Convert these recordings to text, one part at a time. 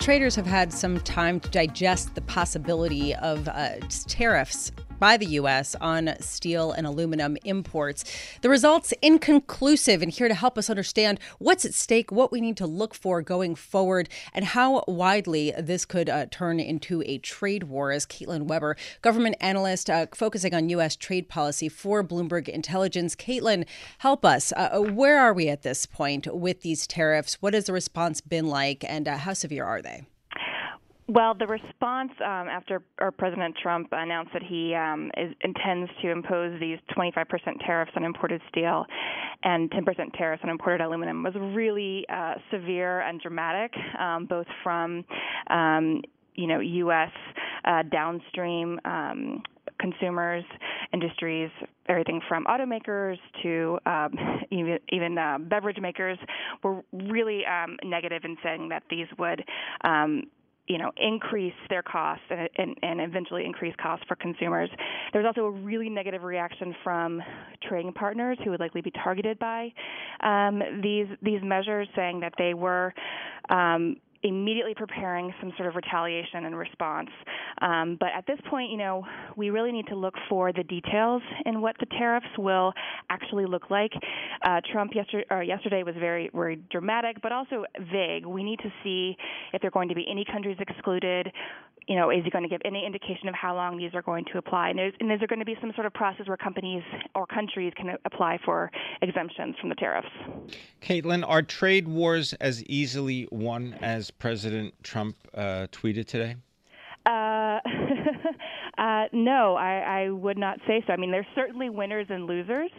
Traders have had some time to digest the possibility of uh, tariffs by the U.S. on steel and aluminum imports. The results inconclusive, and here to help us understand what's at stake, what we need to look for going forward, and how widely this could uh, turn into a trade war is Caitlin Webber, government analyst uh, focusing on U.S. trade policy for Bloomberg Intelligence. Caitlin, help us. Uh, uh, where are we at this point with these tariffs? What has the response been like, and uh, how severe are they? Well, the response um, after President Trump announced that he um, is, intends to impose these 25% tariffs on imported steel and 10% tariffs on imported aluminum was really uh, severe and dramatic, um, both from um, you know U.S. Uh, downstream um, consumers, industries, everything from automakers to um, even, even uh, beverage makers were really um, negative in saying that these would um, you know increase their costs and, and, and, eventually increase costs for consumers. There's also a really negative reaction from trading partners who would likely be targeted by um, these these measures, saying that they were um, immediately preparing some sort of retaliation and response. Um, but at this point, you know, we really need to look for the details in what the tariffs will actually look like. Uh, Trump yesterday, yesterday was very, very dramatic, but also vague. We need to see if there are going to be any countries excluded. You know, is he going to give any indication of how long these are going to apply? And, and is there going to be some sort of process where companies or countries can apply for exemptions from the tariffs? Caitlin, are trade wars as easily won as President Trump uh, tweeted today? Uh, uh, no, I, I would not say so. I mean, there's certainly winners and losers,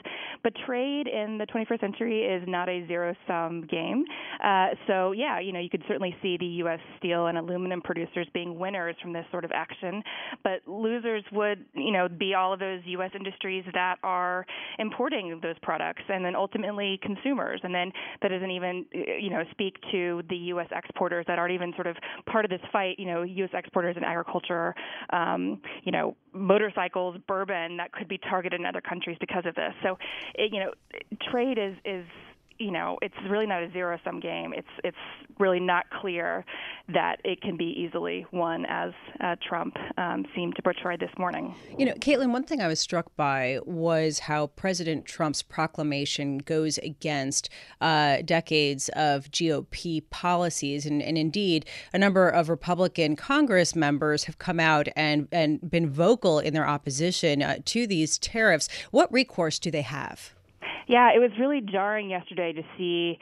but trade in the 21st century is not a zero sum game. Uh, so, yeah, you know, you could certainly see the U.S. steel and aluminum producers being winners from this sort of action, but losers would, you know, be all of those U.S. industries that are importing those products and then ultimately consumers. And then that doesn't even, you know, speak to the U.S. exporters that aren't even sort of part of this fight, you know, U.S. exporters in agriculture, um, you know, motorcycles, bourbon that could be targeted in other countries because of this. So it, you know, trade is is you know, it's really not a zero sum game. It's it's really not clear that it can be easily won as uh, Trump um, seemed to portray this morning. You know, Caitlin, one thing I was struck by was how President Trump's proclamation goes against uh, decades of GOP policies, and, and indeed, a number of Republican Congress members have come out and and been vocal in their opposition uh, to these tariffs. What recourse do they have? Yeah, it was really jarring yesterday to see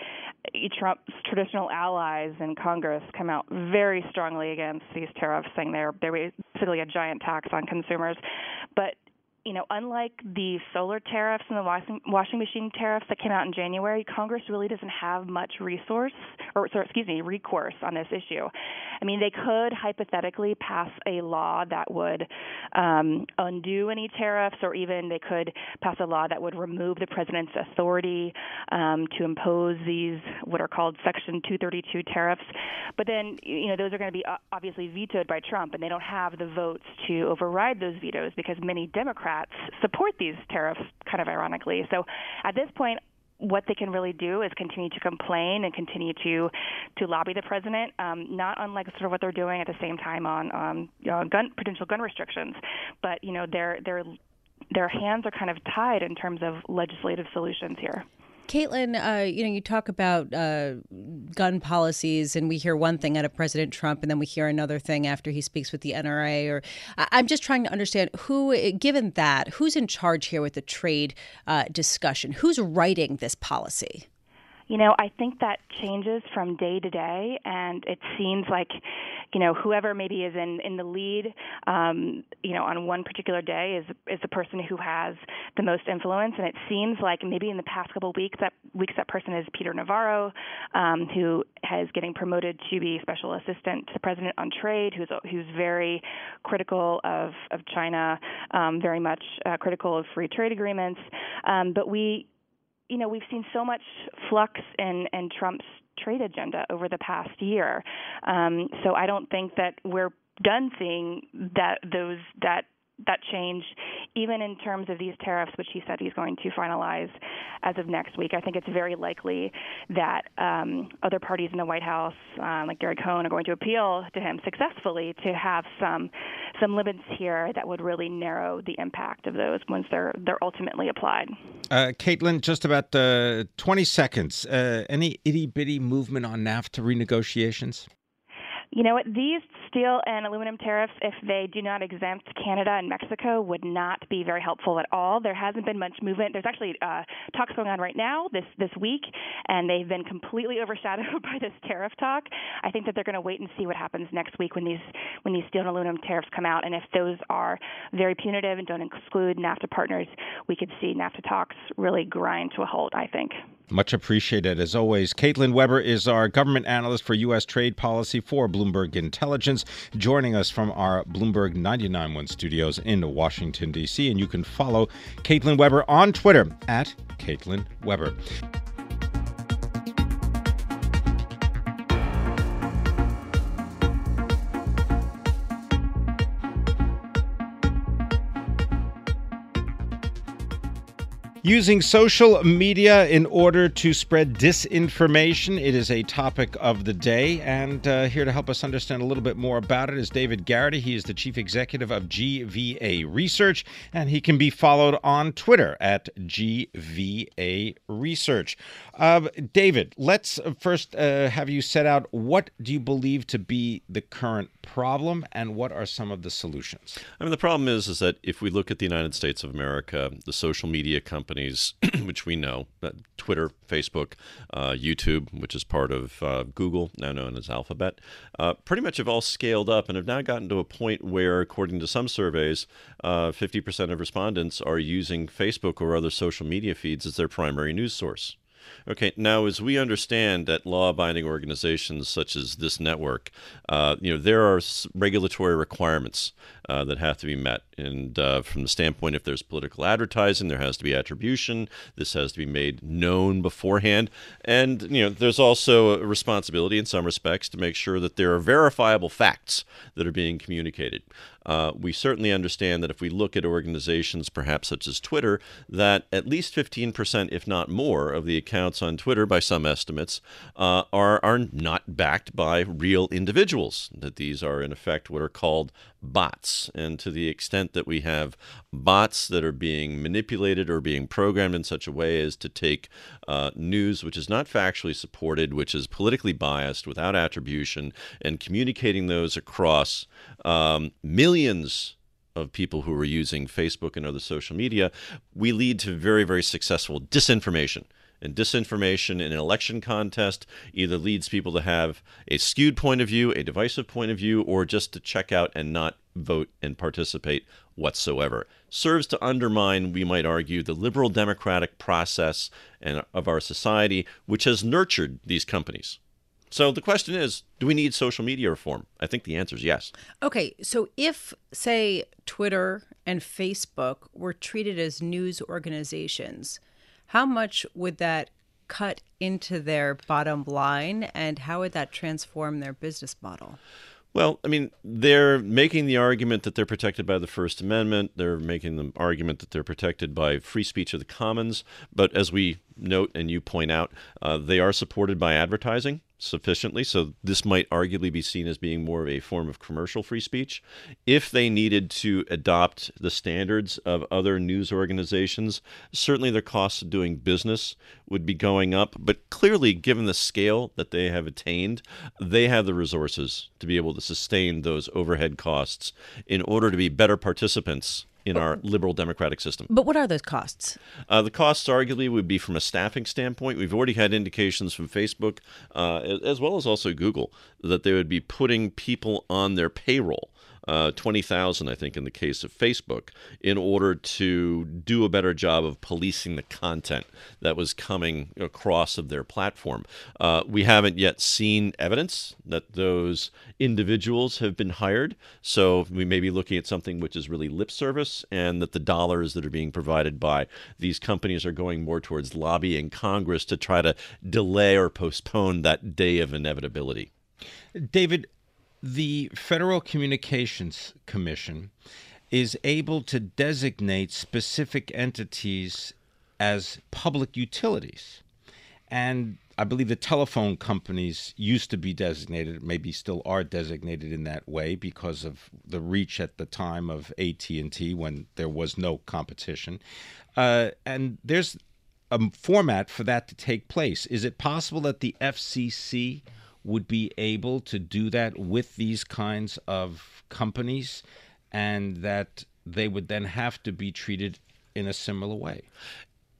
Trump's traditional allies in Congress come out very strongly against these tariffs, saying they're they're basically a giant tax on consumers. But you know, unlike the solar tariffs and the washing, washing machine tariffs that came out in January, Congress really doesn't have much resource, or sorry, excuse me, recourse on this issue. I mean, they could hypothetically pass a law that would um, undo any tariffs, or even they could pass a law that would remove the president's authority um, to impose these what are called Section 232 tariffs. But then, you know, those are going to be obviously vetoed by Trump, and they don't have the votes to override those vetoes because many Democrats support these tariffs, kind of ironically. So at this point, what they can really do is continue to complain and continue to to lobby the president, um, not unlike sort of what they're doing at the same time on um, you know, gun potential gun restrictions. But you know, their their their hands are kind of tied in terms of legislative solutions here. Caitlin, uh, you know, you talk about uh, gun policies, and we hear one thing out of President Trump, and then we hear another thing after he speaks with the NRA. Or I'm just trying to understand who, given that, who's in charge here with the trade uh, discussion? Who's writing this policy? You know, I think that changes from day to day, and it seems like, you know, whoever maybe is in in the lead, um, you know, on one particular day is is the person who has the most influence. And it seems like maybe in the past couple weeks that weeks that person is Peter Navarro, um, who is getting promoted to be special assistant to the president on trade, who's who's very critical of of China, um, very much uh, critical of free trade agreements. Um, but we you know, we've seen so much flux in, in Trump's trade agenda over the past year. Um, so I don't think that we're done seeing that those that that change, even in terms of these tariffs, which he said he's going to finalize as of next week. I think it's very likely that um, other parties in the White House, uh, like Gary Cohn, are going to appeal to him successfully to have some some limits here that would really narrow the impact of those once they're they're ultimately applied. Uh, Caitlin, just about uh, 20 seconds. Uh, any itty bitty movement on NAFTA renegotiations? You know what? These steel and aluminum tariffs, if they do not exempt Canada and Mexico, would not be very helpful at all. There hasn't been much movement. There's actually uh, talks going on right now this this week, and they've been completely overshadowed by this tariff talk. I think that they're going to wait and see what happens next week when these when these steel and aluminum tariffs come out, and if those are very punitive and don't exclude NAFTA partners, we could see NAFTA talks really grind to a halt. I think. Much appreciated as always. Caitlin Webber is our government analyst for U.S. trade policy for Bloomberg Intelligence, joining us from our Bloomberg 99.1 studios in Washington, D.C. And you can follow Caitlin Webber on Twitter at Caitlin Webber. Using social media in order to spread disinformation. It is a topic of the day. And uh, here to help us understand a little bit more about it is David Garrity. He is the chief executive of GVA Research, and he can be followed on Twitter at GVA Research. Uh, David, let's first uh, have you set out what do you believe to be the current problem and what are some of the solutions? I mean, the problem is, is that if we look at the United States of America, the social media companies, companies, which we know, Twitter, Facebook, uh, YouTube, which is part of uh, Google, now known as Alphabet, uh, pretty much have all scaled up and have now gotten to a point where, according to some surveys, 50% uh, of respondents are using Facebook or other social media feeds as their primary news source. Okay, now as we understand that law-abiding organizations such as this network, uh, you know, there are regulatory requirements uh, that have to be met, and uh, from the standpoint if there's political advertising, there has to be attribution. This has to be made known beforehand, and you know, there's also a responsibility in some respects to make sure that there are verifiable facts that are being communicated. Uh, we certainly understand that if we look at organizations, perhaps such as Twitter, that at least 15%, if not more, of the accounts on Twitter, by some estimates, uh, are, are not backed by real individuals. That these are, in effect, what are called bots. And to the extent that we have bots that are being manipulated or being programmed in such a way as to take uh, news which is not factually supported, which is politically biased, without attribution, and communicating those across um, millions of people who are using Facebook and other social media, we lead to very, very successful disinformation. And disinformation in an election contest either leads people to have a skewed point of view, a divisive point of view, or just to check out and not vote and participate whatsoever. Serves to undermine, we might argue, the liberal democratic process and of our society, which has nurtured these companies. So the question is, do we need social media reform? I think the answer is yes. Okay, so if say Twitter and Facebook were treated as news organizations, how much would that cut into their bottom line and how would that transform their business model? Well, I mean, they're making the argument that they're protected by the First Amendment. They're making the argument that they're protected by free speech of the commons. But as we note and you point out, uh, they are supported by advertising sufficiently. So this might arguably be seen as being more of a form of commercial free speech. If they needed to adopt the standards of other news organizations, certainly their costs of doing business would be going up. But clearly, given the scale that they have attained, they have the resources to be able to sustain those overhead costs in order to be better participants in our liberal democratic system. But what are those costs? Uh, the costs arguably would be from a staffing standpoint. We've already had indications from Facebook, uh, as well as also Google, that they would be putting people on their payroll uh, 20,000, I think, in the case of Facebook, in order to do a better job of policing the content that was coming across of their platform. Uh, we haven't yet seen evidence that those individuals have been hired, so we may be looking at something which is really lip service, and that the dollars that are being provided by these companies are going more towards lobbying Congress to try to delay or postpone that day of inevitability. David, the Federal Communications Commission is able to designate specific entities as public utilities. And I believe the telephone companies used to be designated, maybe still are designated in that way because of the reach at the time of AT&T when there was no competition. Uh, and there's a format for that to take place. Is it possible that the FCC would be able to do that with these kinds of companies and that they would then have to be treated in a similar way.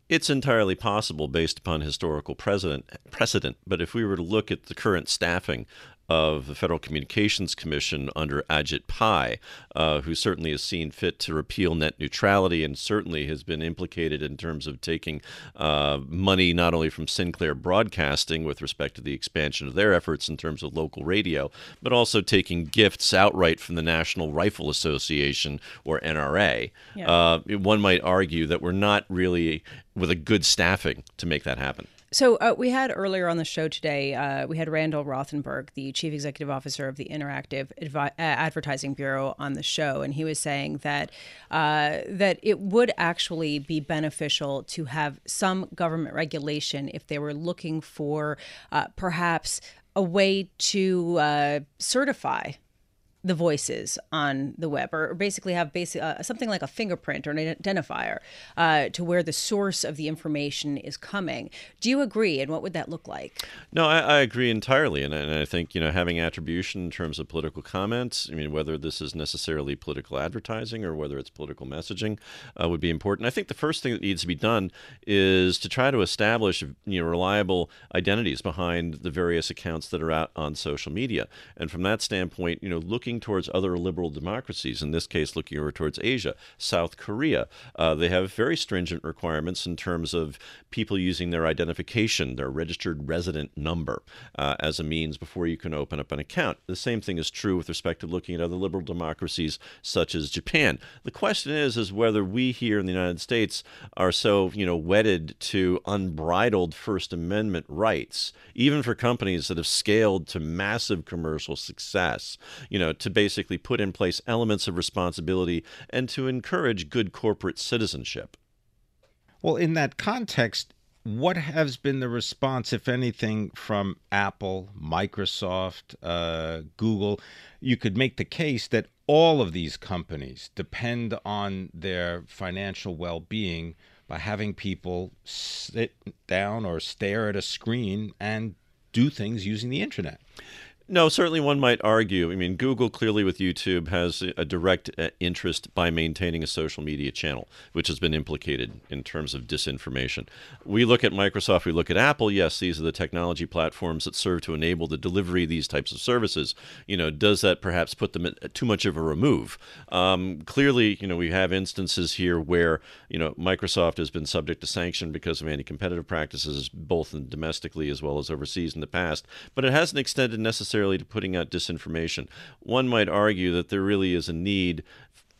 It's entirely possible based upon historical precedent, precedent, but if we were to look at the current staffing of the Federal Communications Commission under Ajit Pai, uh, who certainly has seen fit to repeal net neutrality and certainly has been implicated in terms of taking uh, money not only from Sinclair Broadcasting with respect to the expansion of their efforts in terms of local radio, but also taking gifts outright from the National Rifle Association or NRA. Yeah. Uh, one might argue that we're not really with a good staffing to make that happen. So uh, we had earlier on the show today, uh, we had Randall Rothenberg, the chief executive officer of the Interactive Advi- uh, Advertising Bureau, on the show, and he was saying that uh, that it would actually be beneficial to have some government regulation if they were looking for uh, perhaps a way to uh, certify the voices on the web, or, basically have basic uh, something like a fingerprint or an identifier uh, to where the source of the information is coming. Do you agree? And what would that look like? No, I, I agree entirely, and, and, I think you know having attribution in terms of political comments. I mean, whether this is necessarily political advertising or whether it's political messaging, uh, would be important. I think the first thing that needs to be done is to try to establish you know reliable identities behind the various accounts that are out on social media, and from that standpoint, you know, looking looking towards other liberal democracies, in this case, looking over towards Asia, South Korea. Uh, they have very stringent requirements in terms of people using their identification, their registered resident number, uh, as a means before you can open up an account. The same thing is true with respect to looking at other liberal democracies such as Japan. The question is, is whether we here in the United States are so, you know, wedded to unbridled First Amendment rights, even for companies that have scaled to massive commercial success. You know, to basically put in place elements of responsibility and to encourage good corporate citizenship. Well, in that context, what has been the response, if anything, from Apple, Microsoft, uh, Google? You could make the case that all of these companies depend on their financial well being by having people sit down or stare at a screen and do things using the internet. No, certainly one might argue. I mean, Google clearly with YouTube has a direct uh, interest by maintaining a social media channel, which has been implicated in terms of disinformation. We look at Microsoft, we look at Apple. Yes, these are the technology platforms that serve to enable the delivery of these types of services. You know, does that perhaps put them at too much of a remove? Um, clearly, you know, we have instances here where you know Microsoft has been subject to sanction because of anti-competitive practices, both domestically as well as overseas in the past, but it hasn't extended necessarily necessarily to putting out disinformation. One might argue that there really is a need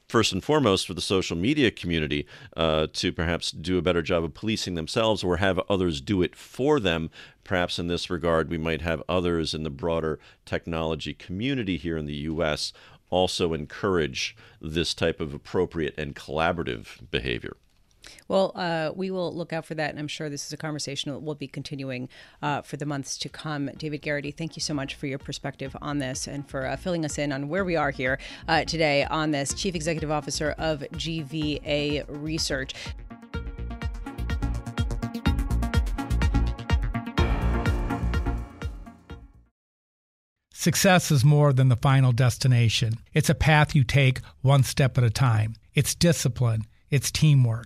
first and foremost for the social media community uh, to perhaps do a better job of policing themselves or have others do it for them. Perhaps in this regard, we might have others in the broader technology community here in the U.S. also encourage this type of appropriate and collaborative behavior. Well, uh, we will look out for that, and I'm sure this is a conversation that will be continuing uh, for the months to come. David Garrity, thank you so much for your perspective on this and for uh, filling us in on where we are here uh, today on this, Chief Executive Officer of GVA Research. Success is more than the final destination. It's a path you take one step at a time. It's discipline, it's teamwork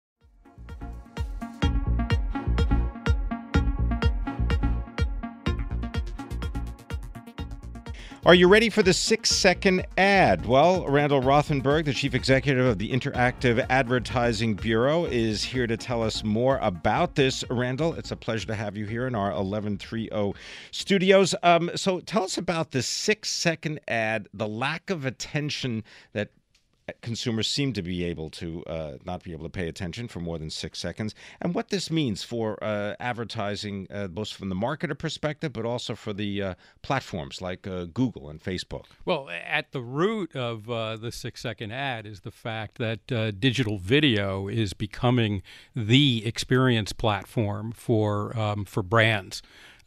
Are you ready for the six second ad? Well, Randall Rothenberg, the chief executive of the Interactive Advertising Bureau, is here to tell us more about this. Randall, it's a pleasure to have you here in our 1130 studios. Um, so tell us about the six second ad, the lack of attention that consumers seem to be able to uh, not be able to pay attention for more than six seconds, and what this means for uh, advertising, uh, both from the marketer perspective, but also for the uh, platforms like uh, Google and Facebook. Well, at the root of uh, the six second ad is the fact that digital video is becoming the experience platform for um, for brands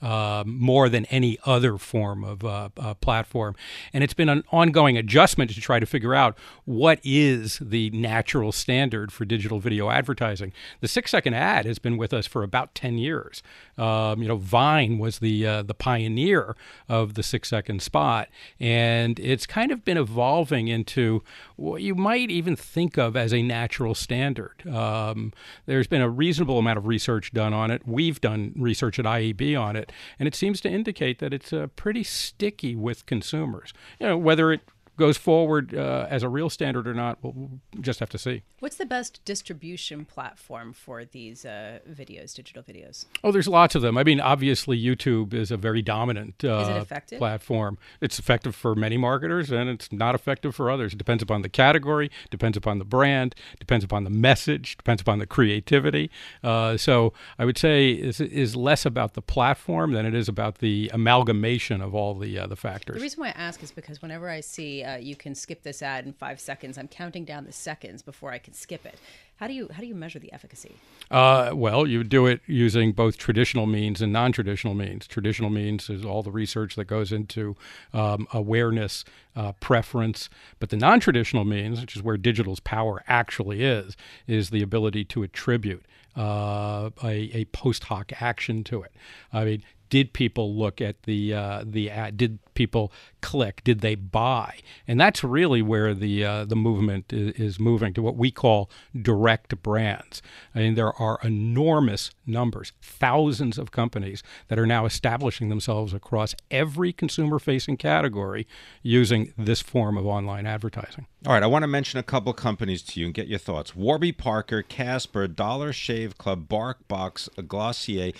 uh, more than any other form of uh, uh, platform. And it's been an ongoing adjustment to try to figure out what is the natural standard for digital video advertising. The six second ad has been with us for about 10 years. Um, you know, Vine was the, uh, the pioneer of the six second spot, and it's kind of been evolving into what you might even think of as a natural standard. Um, there's been a reasonable amount of research done on it. We've done research at IAB on it, and it seems to indicate that it's uh, pretty sticky with consumers. You know, whether it goes forward uh, as a real standard or not, we'll just have to see. What's the best distribution platform for these uh, videos, digital videos? Oh, there's lots of them. I mean, obviously, YouTube is a very dominant uh, it platform. It's effective for many marketers, and it's not effective for others. It depends upon the category, depends upon the brand, depends upon the message, depends upon the creativity. Uh, so I would say is is less about the platform than it is about the amalgamation of all the uh, the factors. The reason why I ask is because whenever I see uh, you can skip this ad in five seconds. I'm counting down the seconds before I can skip it. How do you how do you measure the efficacy? Uh, well, you do it using both traditional means and non-traditional means. Traditional means is all the research that goes into um, awareness, uh, preference, but the non-traditional means, which is where digital's power actually is, is the ability to attribute uh, a, a post hoc action to it. I mean, did people look at the uh, the ad? Did people click? Did they buy? And that's really where the uh, the movement is, is, moving to what we call direct brands. I mean, there are enormous numbers, thousands of companies that are now establishing themselves across every consumer-facing category using this form of online advertising. All right, I want to mention a couple companies to you and get your thoughts. Warby Parker, Casper, Dollar Shave Club, BarkBox, Glossier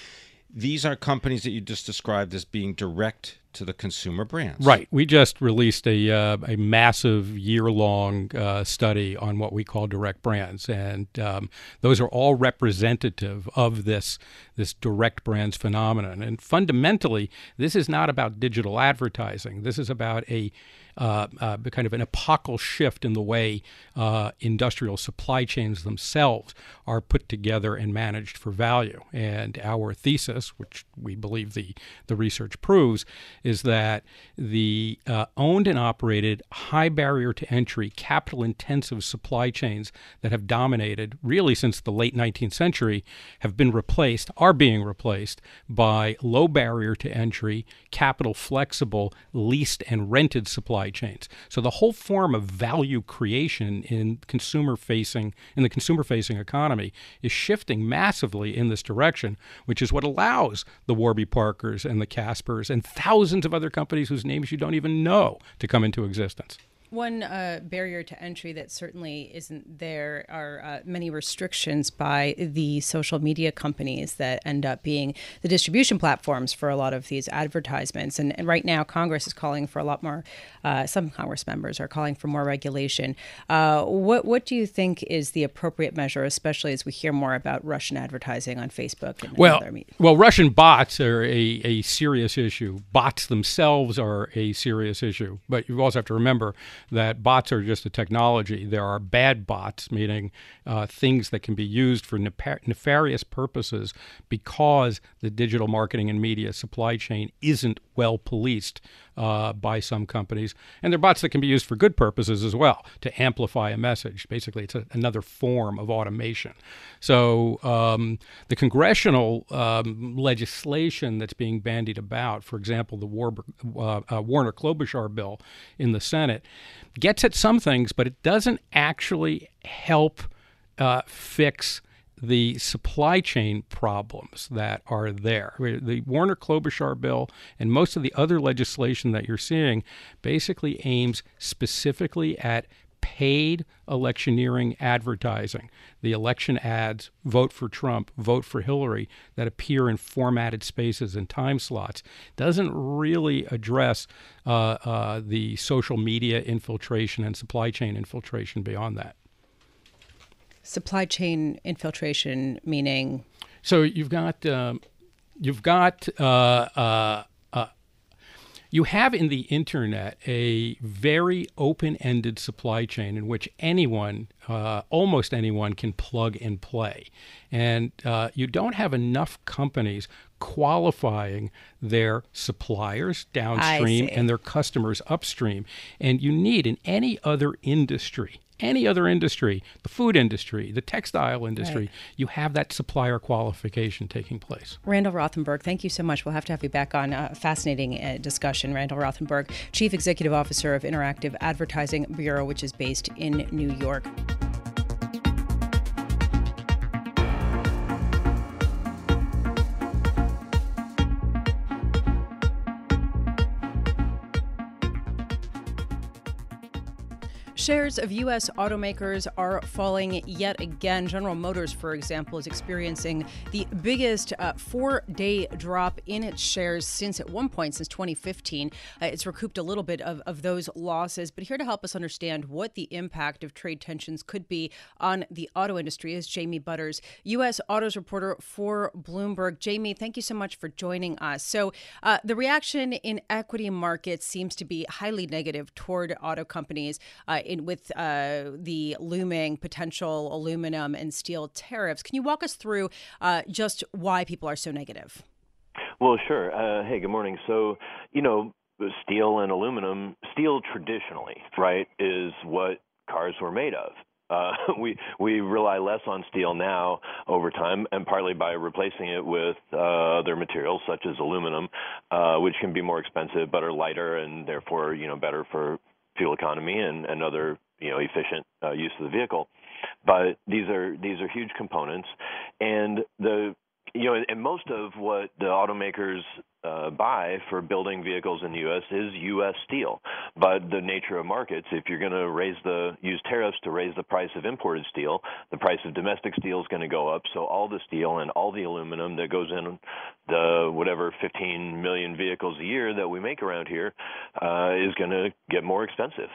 these are companies that you just described as being direct to the consumer brands. Right. We just released a uh, a massive year long uh, study on what we call direct brands, and um, those are all representative of this this direct brands phenomenon. And fundamentally, this is not about digital advertising. This is about a uh, uh, kind of an epochal shift in the way uh, industrial supply chains themselves are put together and managed for value. And our thesis, which we believe the, the research proves, is that the uh, owned and operated, high barrier to entry, capital intensive supply chains that have dominated really since the late 19th century have been replaced, are being replaced by low barrier to entry, capital flexible, leased and rented supply supply chains. So the whole form of value creation in consumer facing in the consumer facing economy is shifting massively in this direction, which is what allows the Warby Parkers and the Caspers and thousands of other companies whose names you don't even know to come into existence. One uh, barrier to entry that certainly isn't there are uh, many restrictions by the social media companies that end up being the distribution platforms for a lot of these advertisements. And, and right now, Congress is calling for a lot more. Uh, some Congress members are calling for more regulation. Uh, what what do you think is the appropriate measure, especially as we hear more about Russian advertising on Facebook and, well, other media? Well, Russian bots are a, a serious issue. Bots themselves are a serious issue, but you also have to remember that bots are just a technology. There are bad bots, meaning uh, things that can be used for nefarious purposes because the digital marketing and media supply chain isn't well policed uh, by some companies. And they're bots that can be used for good purposes as well to amplify a message. Basically, it's a, another form of automation. So um, the congressional um, legislation that's being bandied about, for example, the uh, uh, Warner Klobuchar bill in the Senate, gets at some things, but it doesn't actually help uh, fix the supply chain problems that are there. The Warner Klobuchar bill and most of the other legislation that you're seeing basically aims specifically at paid electioneering advertising. The election ads, vote for Trump, vote for Hillary, that appear in formatted spaces and time slots, doesn't really address uh, uh, the social media infiltration and supply chain infiltration beyond that. Supply chain infiltration, meaning? So you've got um, you've got uh, uh, uh, you have in the internet a very open-ended supply chain in which anyone, uh, almost anyone, can plug and play, and uh, you don't have enough companies qualifying their suppliers downstream and their customers upstream, and you need in any other industry any other industry, the food industry, the textile industry, right. you have that supplier qualification taking place. Randall Rothenberg, thank you so much. We'll have to have you back on a fascinating uh, discussion. Randall Rothenberg, Chief Executive Officer of Interactive Advertising Bureau, which is based in New York. Shares of U.S. automakers are falling yet again. General Motors, for example, is experiencing the biggest uh, four day drop in its shares since at one point since 2015. Uh, it's recouped a little bit of, of those losses. But here to help us understand what the impact of trade tensions could be on the auto industry is Jamie Butters, U.S. autos reporter for Bloomberg. Jamie, thank you so much for joining us. So, uh, the reaction in equity markets seems to be highly negative toward auto companies. Uh, in, with uh, the looming potential aluminum and steel tariffs. Can you walk us through uh, just why people are so negative? Well, sure. Uh, hey, good morning. So, you know, steel and aluminum, steel traditionally, right, is what cars were made of. Uh, we we rely less on steel now over time, and partly by replacing it with uh, other materials such as aluminum, uh, which can be more expensive but are lighter and therefore you know better for fuel economy and, and other you know efficient uh, use of the vehicle. But these are these are huge components, and the you know and most of what the automakers uh, buy for building vehicles in the U.S. is U.S. steel. But the nature of markets, if you're going to raise the use tariffs to raise the price of imported steel, the price of domestic steel is going to go up. So all the steel and all the aluminum that goes in the whatever 15 million vehicles a year that we make around here uh, is going to get more expensive.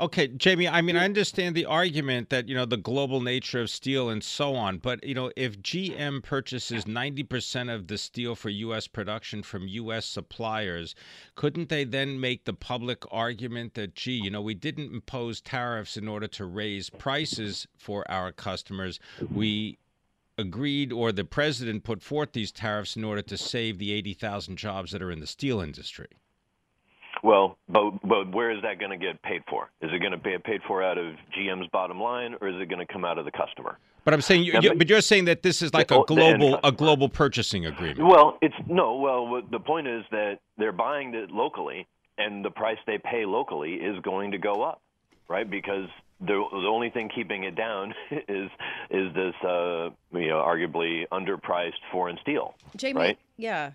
Okay, Jamie, I mean, I understand the argument that, you know, the global nature of steel and so on, but, you know, if GM purchases 90% of the steel for U.S. production from U.S. suppliers, couldn't they then make the public argument that, gee, you know, we didn't impose tariffs in order to raise prices for our customers? We agreed or the president put forth these tariffs in order to save the 80,000 jobs that are in the steel industry. Well, but but where is that going to get paid for? Is it going to be paid for out of GM's bottom line, or is it going to come out of the customer? But I'm saying, you, you, but you're saying that this is like a global a global purchasing agreement. Well, it's no. Well, the point is that they're buying it locally, and the price they pay locally is going to go up, right? Because the the only thing keeping it down is is this uh, you know arguably underpriced foreign steel. Jamie, right? yeah.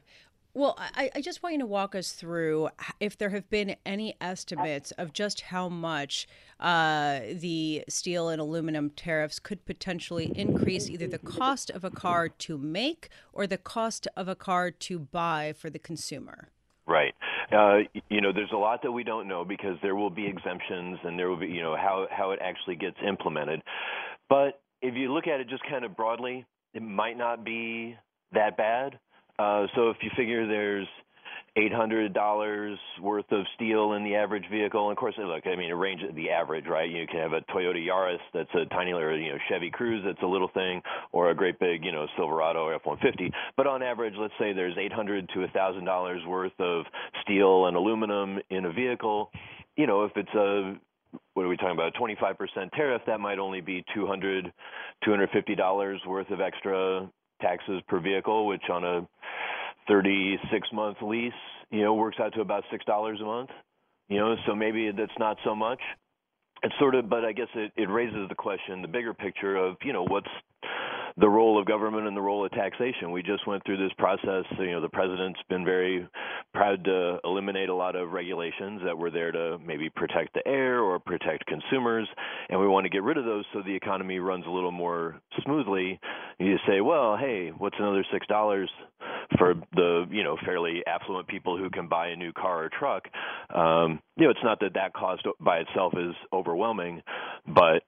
Well, I, I, just want you to walk us through if there have been any estimates of just how much uh, the steel and aluminum tariffs could potentially increase either the cost of a car to make or the cost of a car to buy for the consumer. Right. Uh, you know, there's a lot that we don't know because there will be exemptions and there will be, you know, how, how it actually gets implemented. But if you look at it just kind of broadly, it might not be that bad. Uh, so if you figure there's $800 worth of steel in the average vehicle, and of course, look, I mean, a range the average, right? You can have a Toyota Yaris that's a tiny little, you know, Chevy Cruze that's a little thing, or a great big, you know, Silverado or F-150. But on average, let's say there's 800 to $1,000 worth of steel and aluminum in a vehicle. You know, if it's a what are we talking about? A 25% tariff, that might only be 200, $250 worth of extra taxes per vehicle, which on a 36 month lease, you know, works out to about six dollars a month. You know, so maybe that's not so much. It's sort of, but I guess it, it raises the question, the bigger picture of, you know, what's the role of government and the role of taxation. We just went through this process. You know, the president's been very proud to eliminate a lot of regulations that were there to maybe protect the air or protect consumers, and we want to get rid of those so the economy runs a little more smoothly. You say, well, hey, what's another six dollars for the you know fairly affluent people who can buy a new car or truck? Um, you know, it's not that that cost by itself is overwhelming, but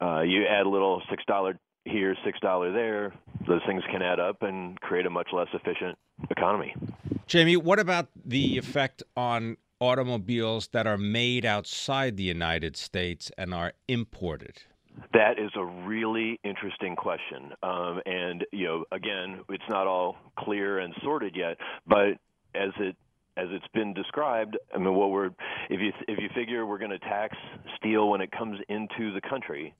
uh, you add a little six dollar here, six dollar there, those things can add up and create a much less efficient economy. Jamie, what about the effect on automobiles that are made outside the United States and are imported? That is a really interesting question, um, and you know, again, it's not all clear and sorted yet. But as it as it's been described, I mean, what we're if you if you figure we're going to tax steel when it comes into the country,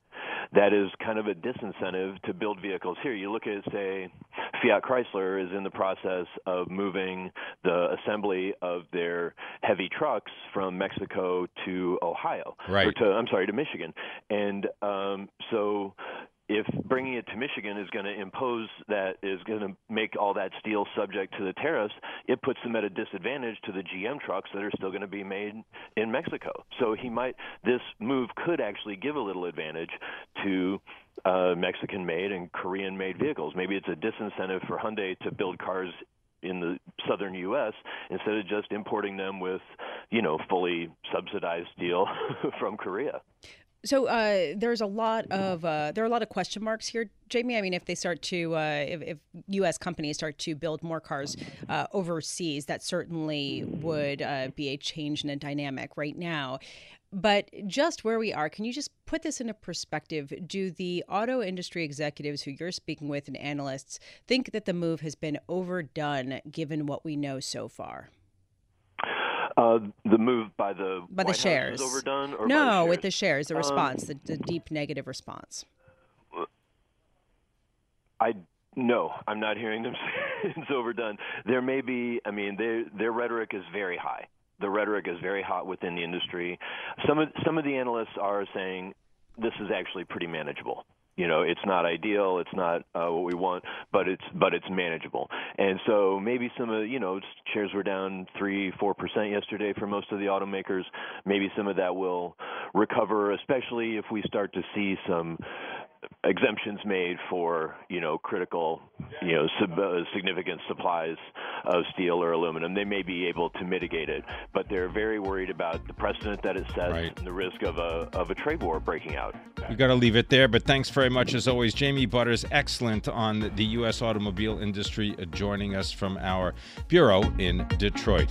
that is kind of a disincentive to build vehicles here. You look at, say, Fiat Chrysler is in the process of moving the assembly of their heavy trucks from Mexico to Ohio, right? To, I'm sorry, to Michigan, and um, so if bringing it to Michigan is going to impose that is going to make all that steel subject to the tariffs, it puts them at a disadvantage to the GM trucks that are still going to be made in Mexico. So he might this move could actually give a little advantage to uh, Mexican-made and Korean-made vehicles. Maybe it's a disincentive for Hyundai to build cars in the southern U.S. instead of just importing them with, you know, fully subsidized steel from Korea. So uh, there's a lot of uh, there are a lot of question marks here, Jamie. I mean, if they start to uh, if, if, U.S. companies start to build more cars uh, overseas, that certainly would uh, be a change in a dynamic right now. But just where we are, can you just put this into perspective? Do the auto industry executives who you're speaking with and analysts think that the move has been overdone given what we know so far? Uh, the move by the by White the shares overdone, or no, the with the shares, the um, response, the, the deep negative response. I no, I'm not hearing them say it's overdone. There may be. I mean, their their rhetoric is very high. The rhetoric is very hot within the industry. Some of some of the analysts are saying this is actually pretty manageable you know, it's not ideal, it's not uh, what we want, but it's but it's manageable. And so maybe some of you know shares were down three four percent yesterday for most of the automakers. Maybe some of that will recover, especially if we start to see some exemptions made for you know critical you know sub, uh, significant supplies of steel or aluminum. They may be able to mitigate it but they're very worried about the precedent that it sets right. and the risk of a of a trade war breaking out. We got to leave it there but thanks very much as always. Jamie Butters excellent on the US automobile industry uh, joining us from our bureau in Detroit